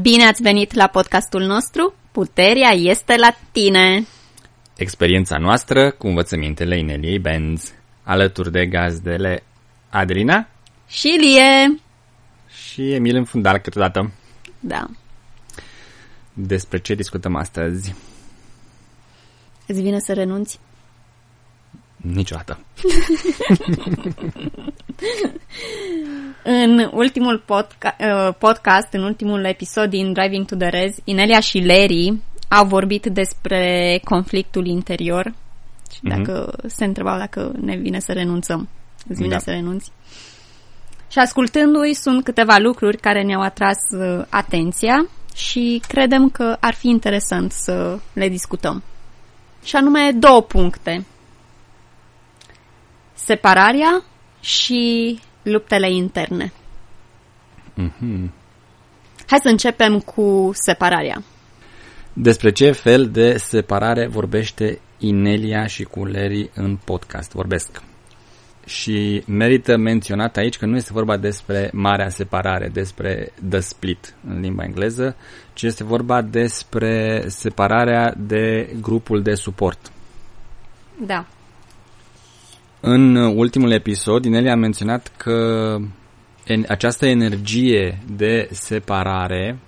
Bine ați venit la podcastul nostru Puterea este la tine! Experiența noastră cu învățămintele Ineliei Benz, alături de gazdele Adelina Și Lie! și Emil în fundal câteodată. Da, Despre ce discutăm astăzi? îți vine să renunți? Niciodată. În ultimul podca- uh, podcast, în ultimul episod din Driving to the Rez, Inelia și Larry au vorbit despre conflictul interior și Mhm. dacă se întrebau dacă ne vine să renunțăm. Îți vine Da. să renunți? Și ascultându-i sunt câteva lucruri care ne-au atras uh, atenția și credem că ar fi interesant să le discutăm. Și anume două puncte. Separarea și luptele interne. Mhm. Hai să începem cu separarea. Despre ce fel de separare vorbește Inelia și cu Larry în podcast? Vorbesc. Și merită menționat aici că nu este vorba despre marea separare, despre the split în limba engleză, ci este vorba despre separarea de grupul de suport. Da. În ultimul episod, Inelia a menționat că en- această energie de separare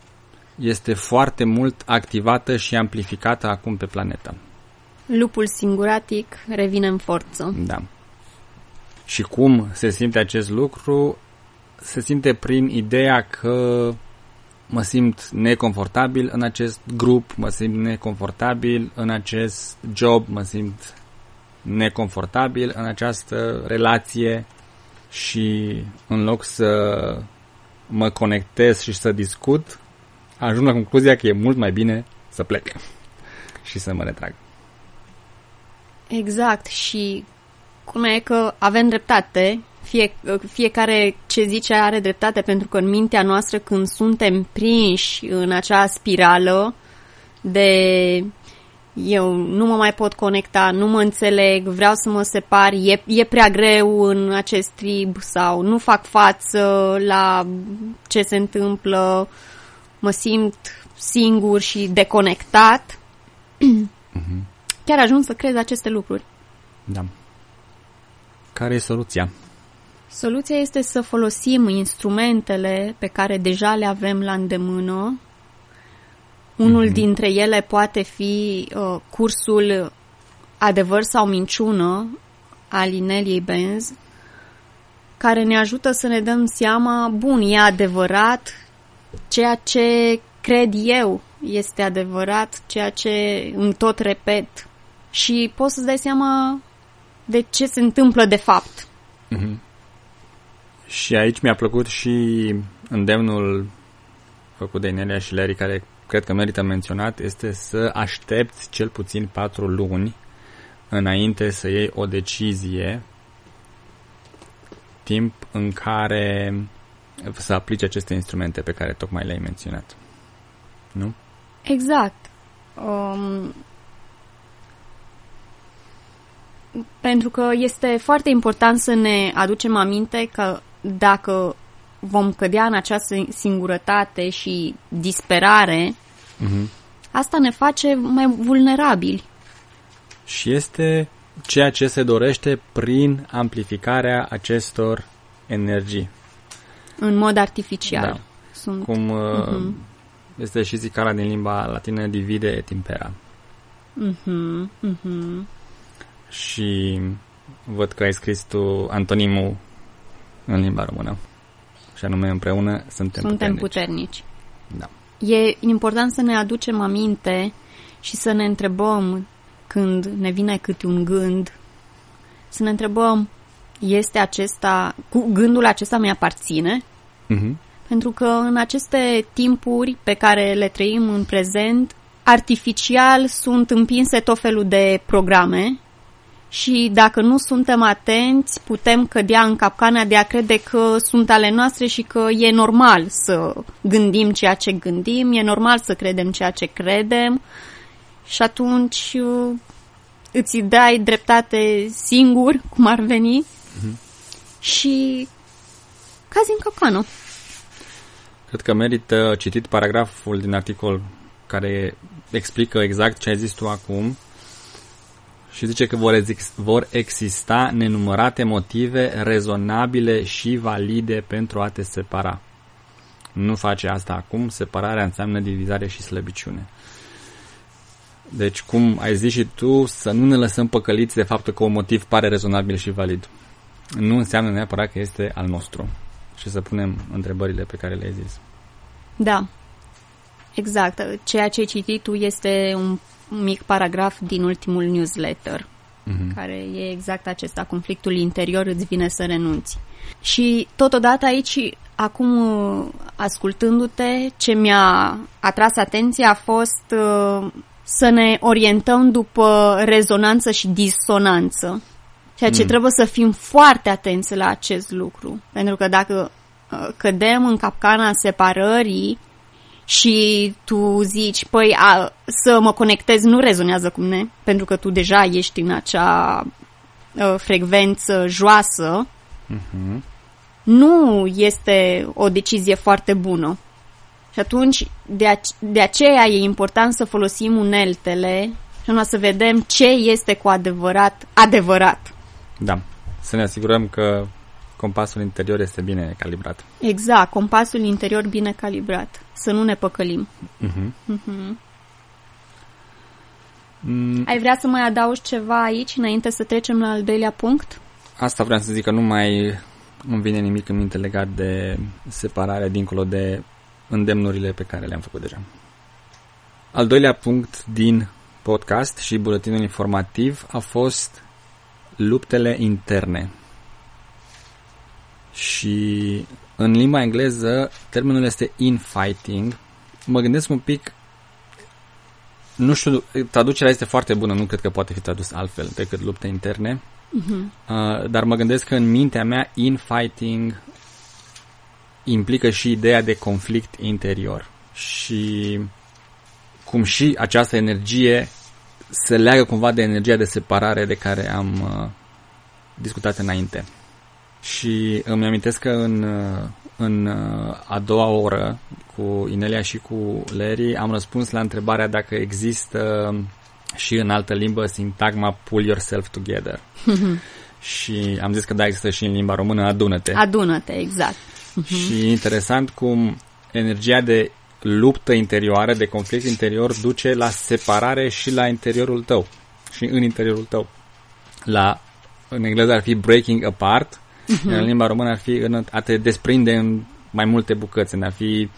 este foarte mult activată și amplificată acum pe planetă. Lupul singuratic revine în forță. Da. Și cum se simte acest lucru? Se simte prin ideea că mă simt neconfortabil în acest grup, mă simt neconfortabil în acest job, mă simt neconfortabil în această relație și în loc să mă conectez și să discut, ajung la concluzia că e mult mai bine să plec și să mă retrag. Exact. Și cum e că avem dreptate, fie, fiecare ce zice are dreptate, pentru că în mintea noastră când suntem prinși în acea spirală de eu nu mă mai pot conecta, nu mă înțeleg, vreau să mă separ, e, e prea greu în acest trib sau nu fac față la ce se întâmplă, mă simt singur și deconectat. Chiar ajung să crezi aceste lucruri. Da. Care e soluția? Soluția este să folosim instrumentele pe care deja le avem la îndemână. Unul dintre ele poate fi uh, cursul Adevăr sau minciună al Ineliei Benz, care ne ajută să ne dăm seama, bun, e adevărat ceea ce cred eu este adevărat, ceea ce îmi tot repet. Și poți să-ți dai seama de ce se întâmplă de fapt. Și aici mi-a plăcut și îndemnul făcut de Inelia și Larry, care cred că merită menționat, este să aștepți cel puțin patru luni înainte să iei o decizie, timp în care să aplici aceste instrumente pe care tocmai le-ai menționat. Nu? Exact. Um, pentru că este foarte important să ne aducem aminte că dacă vom cădea în această singurătate și disperare, Mhm. asta ne face mai vulnerabili. Și este ceea ce se dorește prin amplificarea acestor energii. În mod artificial. Da. Sunt... Cum uh, este și zicala din limba latină divide et impera. Mhm, mhm. Și văd că ai scris tu antonimul în limba română. Și anume împreună suntem, Suntem puternici. puternici. Da. E important să ne aducem aminte și să ne întrebăm când ne vine câte un gând, să ne întrebăm, este acesta, cu gândul acesta mi aparține? Mhm. Pentru că în aceste timpuri pe care le trăim în prezent, artificial sunt împinse tot felul de programe și dacă nu suntem atenți, putem cădea în capcana de a crede că sunt ale noastre și că e normal să gândim ceea ce gândim, e normal să credem ceea ce credem. Și atunci uh, îți dai dreptate singur, cum ar veni, și cazi în capcană. Cred că merită citit paragraful din articol care explică exact ce ai zis tu acum și zice că vor, ex- vor exista nenumărate motive rezonabile și valide pentru a te separa. Nu face asta acum, separarea înseamnă divizare și slăbiciune. Deci, cum ai zis și tu, să nu ne lăsăm păcăliți de faptul că un motiv pare rezonabil și valid. Nu înseamnă neapărat că este al nostru. Și să punem întrebările pe care le-ai zis. Da, exact. Ceea ce ai citit tu este un mic paragraf din ultimul newsletter, Mhm. care e exact acesta, conflictul interior îți vine să renunți. Și totodată aici, acum ascultându-te, ce mi-a atras atenția a fost uh, să ne orientăm după rezonanță și disonanță. Ceea ce Mm. trebuie să fim foarte atenți la acest lucru. Pentru că dacă uh, cădem în capcana separării și tu zici, păi, a, să mă conectez nu rezonează cu mine, pentru că tu deja ești în acea uh, frecvență joasă, Mhm. nu este o decizie foarte bună. Și atunci, de, ac- de aceea e important să folosim uneltele și anume să vedem ce este cu adevărat adevărat. Da. Să ne asigurăm că compasul interior este bine calibrat. Exact, compasul interior bine calibrat. Să nu ne păcălim. Mhm. Mhm. Mm, Ai vrea să mai adaugi ceva aici înainte să trecem la al doilea punct? Asta vreau să zic că nu mai îmi vine nimic în minte legat de separare dincolo de îndemnurile pe care le-am făcut deja. Al doilea punct din podcast și buletinul informativ a fost luptele interne. Și în limba engleză termenul este infighting. Mă gândesc un pic nu știu, traducerea este foarte bună, nu cred că poate fi tradus altfel decât lupte interne. Mhm. Uh, dar mă gândesc că în mintea mea infighting implică și ideea de conflict interior și cum și această energie se leagă cumva de energia de separare de care am uh, discutat înainte. Și îmi amintesc că în, uh, în uh, a doua oră cu Inelia și cu Larry am răspuns la întrebarea dacă există și în altă limbă sintagma pull yourself together. și am zis că da, există și în limba română adună-te. Adună-te, exact. Și interesant cum energia de luptă interioară, de conflict interior, duce la separare și la interiorul tău. Și în interiorul tău. La, în engleză ar fi breaking apart, în limba română ar fi în a te desprinde în mai multe bucăți, în a fi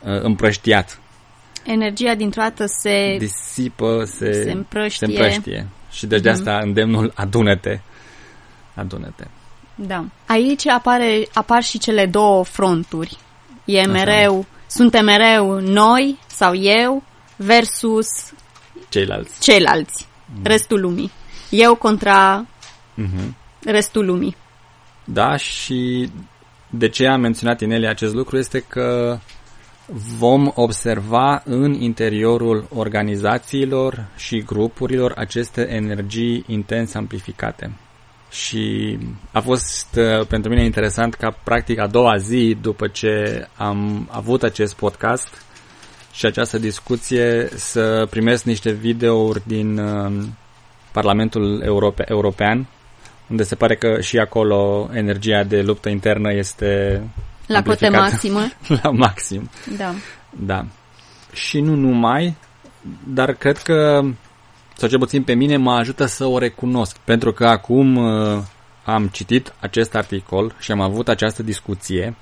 uh, împrăștiat. Energia dintr-o dată se... Disipă, se, Se împrăștie. se împrăștie. Și deci de asta îndemnul adună-te. Adună-te. Da. Aici apare, apar și cele două fronturi. E mereu, suntem mereu noi sau eu versus Ceilalți. ceilalți, restul lumii. Eu contra Mhm. restul lumii. Da, și de ce am menționat Inelia acest lucru este că vom observa în interiorul organizațiilor și grupurilor aceste energii intens amplificate. Și a fost uh, pentru mine interesant ca practic a doua zi după ce am avut acest podcast și această discuție să primesc niște videouri din uh, Parlamentul Europe- European unde se pare că și acolo energia de luptă internă este La cote amplificată maximă. la maxim. Da. Da. Și nu numai, dar cred că, sau cel puțin pe mine, mă ajută să o recunosc. Pentru că acum uh, am citit acest articol și am avut această discuție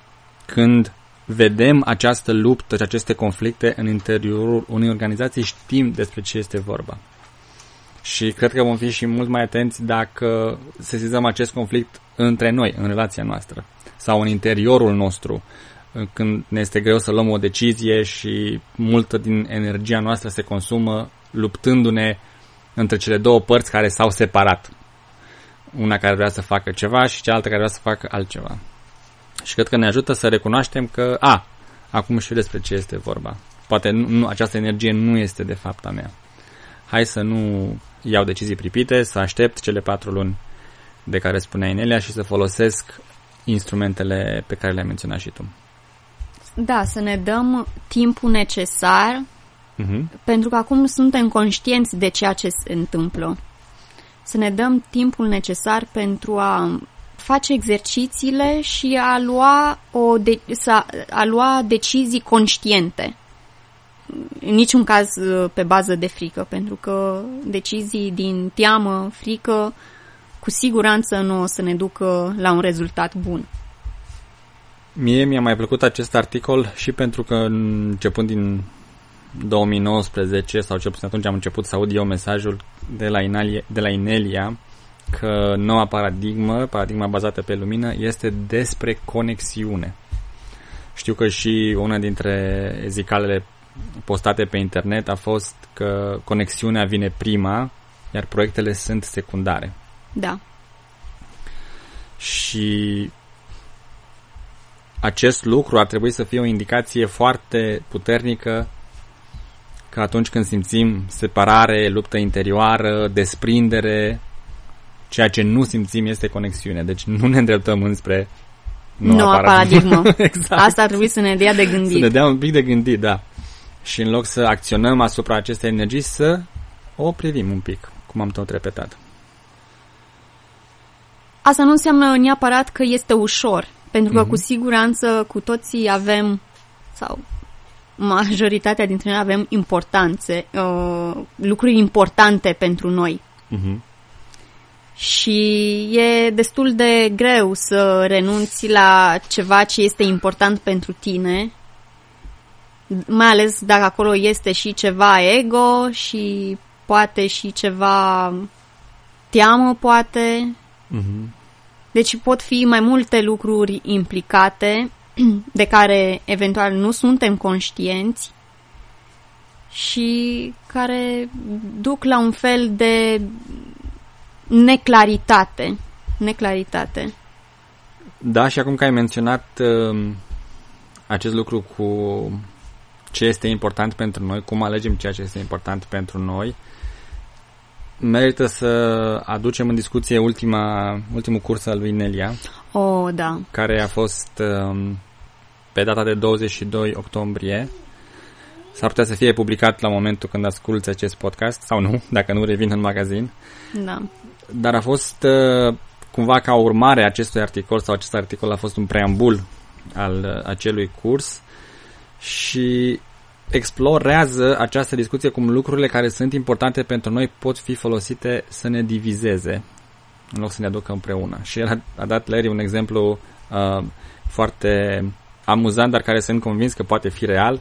când vedem această luptă și aceste conflicte în interiorul unei organizații, știm despre ce este vorba. Și cred că vom fi și mult mai atenți dacă sesizăm acest conflict între noi, în relația noastră, sau în interiorul nostru, când ne este greu să luăm o decizie și multă din energia noastră se consumă luptându-ne între cele două părți care s-au separat. Una care vrea să facă ceva și cealaltă care vrea să facă altceva. Și cred că ne ajută să recunoaștem că, a, acum știu despre ce este vorba. Poate nu, nu, această energie nu este de fapt a mea. Hai să nu iau decizii pripite, să aștept cele patru luni de care spunea Inelia și să folosesc instrumentele pe care le-ai menționat și tu. Da, să ne dăm timpul necesar Mhm. pentru că acum suntem conștienți de ceea ce se întâmplă. Să ne dăm timpul necesar pentru a face exercițiile și a lua, o de- să, a lua decizii conștiente. În niciun caz uh, pe bază de frică, pentru că decizii din teamă, frică, cu siguranță nu o să ne ducă la un rezultat bun. Mie mi-a mai plăcut acest articol și pentru că începând din 2019 sau cel puțin atunci am început să aud eu mesajul de la, Inalia, de la Inelia că noua paradigmă, paradigma bazată pe lumină, este despre conexiune. Știu că și una dintre zicalele postate pe internet a fost că conexiunea vine prima, iar proiectele sunt secundare. Da. Și acest lucru ar trebui să fie o indicație foarte puternică că atunci când simțim separare, luptă interioară, desprindere, ceea ce nu simțim este conexiune. Deci nu ne îndreptăm înspre noua, Noua paradigmă. exact. Asta ar trebui să ne dea de Să gândit. ne dea un pic de gândit, da. Și în loc să acționăm asupra acestei energii, să o privim un pic, cum am tot repetat. Asta nu înseamnă neapărat că este ușor, pentru că Mhm. cu siguranță cu toții avem, sau majoritatea dintre noi avem importanțe, uh, lucruri importante pentru noi. Mhm. Și e destul de greu să renunți la ceva ce este important pentru tine, mai ales dacă acolo este și ceva ego și poate și ceva teamă, poate. Mhm. Deci pot fi mai multe lucruri implicate de care eventual nu suntem conștienți și care duc la un fel de neclaritate. Neclaritate. Da, și acum că ai menționat um, acest lucru cu ce este important pentru noi, cum alegem ceea ce este important pentru noi, merită să aducem în discuție ultima, ultimul curs al lui Nelia, Oh, da. care a fost um, pe data de 22 octombrie. S-ar putea să fie publicat la momentul când asculți acest podcast, sau nu, dacă nu revin în magazin. Da. Dar a fost uh, cumva ca urmare a acestui articol sau acest articol a fost un preambul al uh, acelui curs și explorează această discuție cum lucrurile care sunt importante pentru noi pot fi folosite să ne divizeze în loc să ne aducă împreună. Și el a, a dat Larry un exemplu uh, foarte amuzant, dar care sunt convins că poate fi real,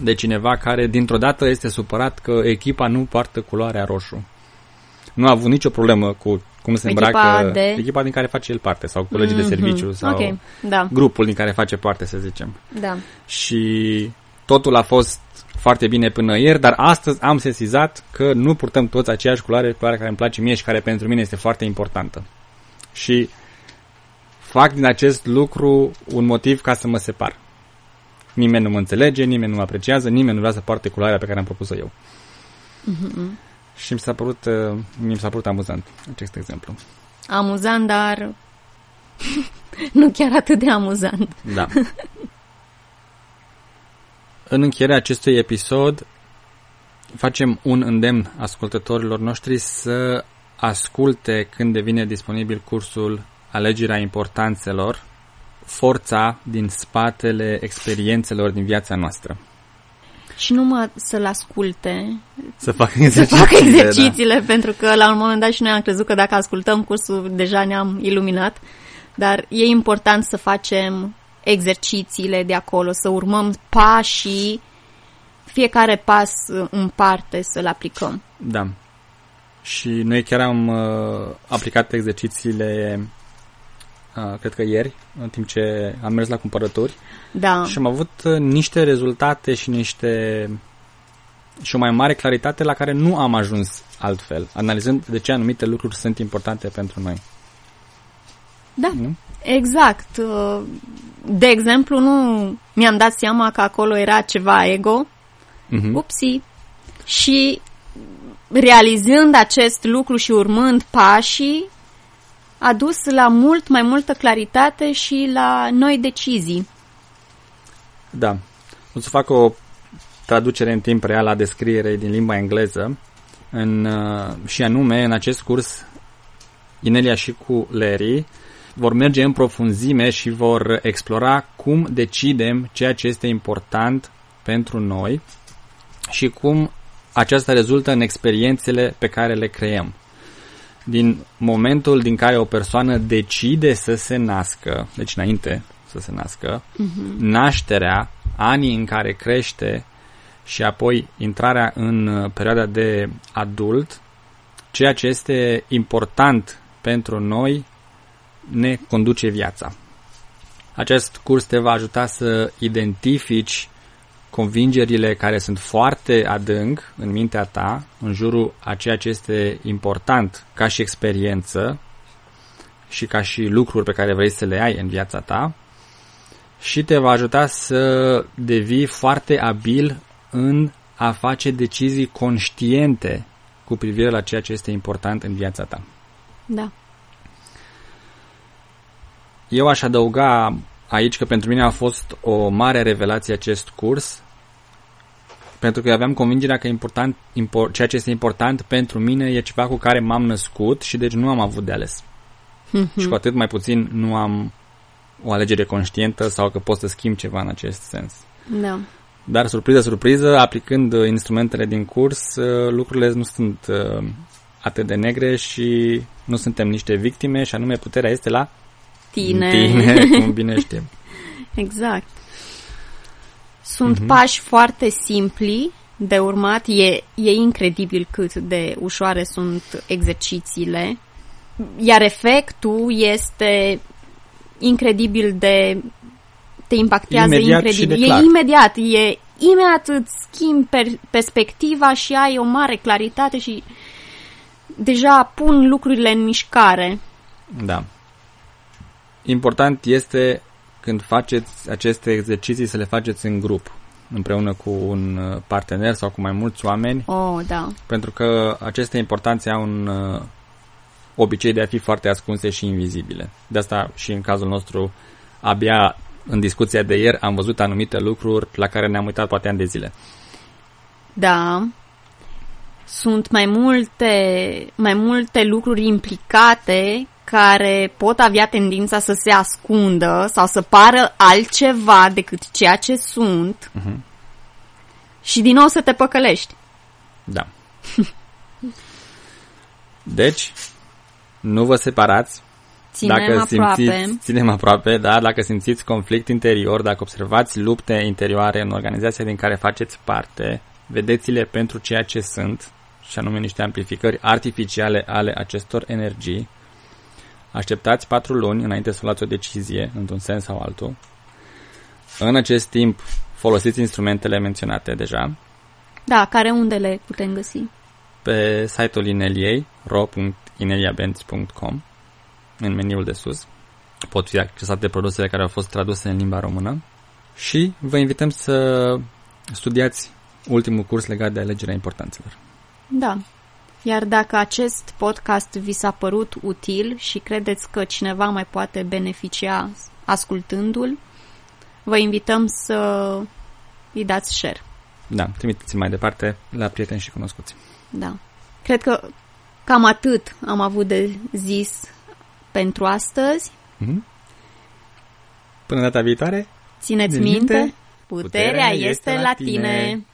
de cineva care dintr-o dată este supărat că echipa nu poartă culoarea roșu. Nu a avut nicio problemă cu cum se Echipa îmbracă de- echipa din care face el parte sau colegii de Mhm. serviciu sau Ok, da, grupul din care face parte, să zicem. da. Și totul a fost foarte bine până ieri, dar astăzi am sesizat că nu purtăm toți aceeași culoare, culoarea care îmi place mie și care pentru mine este foarte importantă. Și fac din acest lucru un motiv ca să mă separ. Nimeni nu mă înțelege, nimeni nu mă apreciază, nimeni nu vrea să poarte culoarea pe care am propus-o eu. Și mi s-a părut, uh, mi s-a părut amuzant acest exemplu. Amuzant, dar nu chiar atât de amuzant. Da. În încheierea acestui episod facem un îndemn ascultătorilor noștri să asculte când devine disponibil cursul Alegerea importanțelor, forța din spatele experiențelor din viața noastră. Și numai să-l asculte, Să facă să exercițiile. facă exercițiile, pentru că la un moment dat și noi am crezut că dacă ascultăm cursul deja ne-am iluminat, dar e important să facem exercițiile de acolo, să urmăm pașii, fiecare pas în parte să-l aplicăm. Da. da. Și noi chiar am uh, aplicat exercițiile uh, cred că ieri, în timp ce am mers la cumpărături Da, și am avut uh, niște rezultate și niște și o mai mare claritate la care nu am ajuns altfel, analizând de ce anumite lucruri sunt importante pentru noi. da, Nu? exact. Uh, De exemplu, nu mi-am dat seama că acolo era ceva ego, Uh-huh. upsi, și realizând acest lucru și urmând pașii, a dus la mult mai multă claritate și la noi decizii. Da. O să fac o traducere în timp real a descrierei din limba engleză. În, uh, și anume, în acest curs, Inelia și cu Larry vor merge în profunzime și vor explora cum decidem ceea ce este important pentru noi și cum aceasta rezultă în experiențele pe care le creăm. Din momentul din care o persoană decide să se nască, deci înainte să se nască, uh-huh. nașterea, anii în care crește și apoi intrarea în perioada de adult, ceea ce este important pentru noi ne conduce viața. Acest curs te va ajuta să identifici convingerile care sunt foarte adânc în mintea ta, în jurul a ceea ce este important ca și experiență și ca și lucruri pe care vrei să le ai în viața ta și te va ajuta să devii foarte abil în a face decizii conștiente cu privire la ceea ce este important în viața ta. Da. Eu aș adăuga aici că pentru mine a fost o mare revelație acest curs, pentru că aveam convingerea că important, import, ceea ce este important pentru mine e ceva cu care m-am născut și deci nu am avut de ales. Mm-hmm. Și cu atât mai puțin nu am o alegere conștientă sau că pot să schimb ceva în acest sens. Da. Dar, surpriză, surpriză, aplicând instrumentele din curs, uh, lucrurile nu sunt uh, atât de negre și nu suntem niște victime și anume puterea este la tine. Tine, cum bine știm. exact. Sunt uh-huh. pași foarte simpli de urmat. E, e incredibil cât de ușoare sunt exercițiile. Iar efectul este incredibil de te impactează imediat incredibil. Și de e imediat, e imediat îți schimbi per, perspectiva și ai o mare claritate și deja pun lucrurile în mișcare. Da. Important este când faceți aceste exerciții să le faceți în grup, împreună cu un uh, partener sau cu mai mulți oameni. Oh, da. Pentru că aceste importanțe au un uh, obicei de a fi foarte ascunse și invizibile. De asta și în cazul nostru, abia în discuția de ieri am văzut anumite lucruri la care ne-am uitat poate ani de zile. Da, sunt mai multe, mai multe lucruri implicate care pot avea tendința să se ascundă sau să pară altceva decât ceea ce sunt uh-huh. și din nou să te păcălești. Da. deci, nu vă separați. Ținem dacă aproape. Simțiți, ținem aproape, da, dacă simțiți conflict interior, dacă observați lupte interioare în organizația din care faceți parte, vedeți-le pentru ceea ce sunt, și anume niște amplificări artificiale ale acestor energii. Așteptați patru luni înainte să luați o decizie, într-un sens sau altul. În acest timp, folosiți instrumentele menționate deja. Da, care unde le putem găsi? Pe site-ul Ineliei, ro.ineliabenz.com, în meniul de sus. Pot fi accesate produsele care au fost traduse în limba română. Și vă invităm să studiați ultimul curs legat de alegerea importanțelor. Da. Iar dacă acest podcast vi s-a părut util și credeți că cineva mai poate beneficia ascultându-l, vă invităm să îi dați share. Da, trimiteți mai departe la prieteni și cunoscuți. Da. Cred că cam atât am avut de zis pentru astăzi. Mm-hmm. Până data viitoare, țineți minte, minte puterea, puterea este la tine. tine.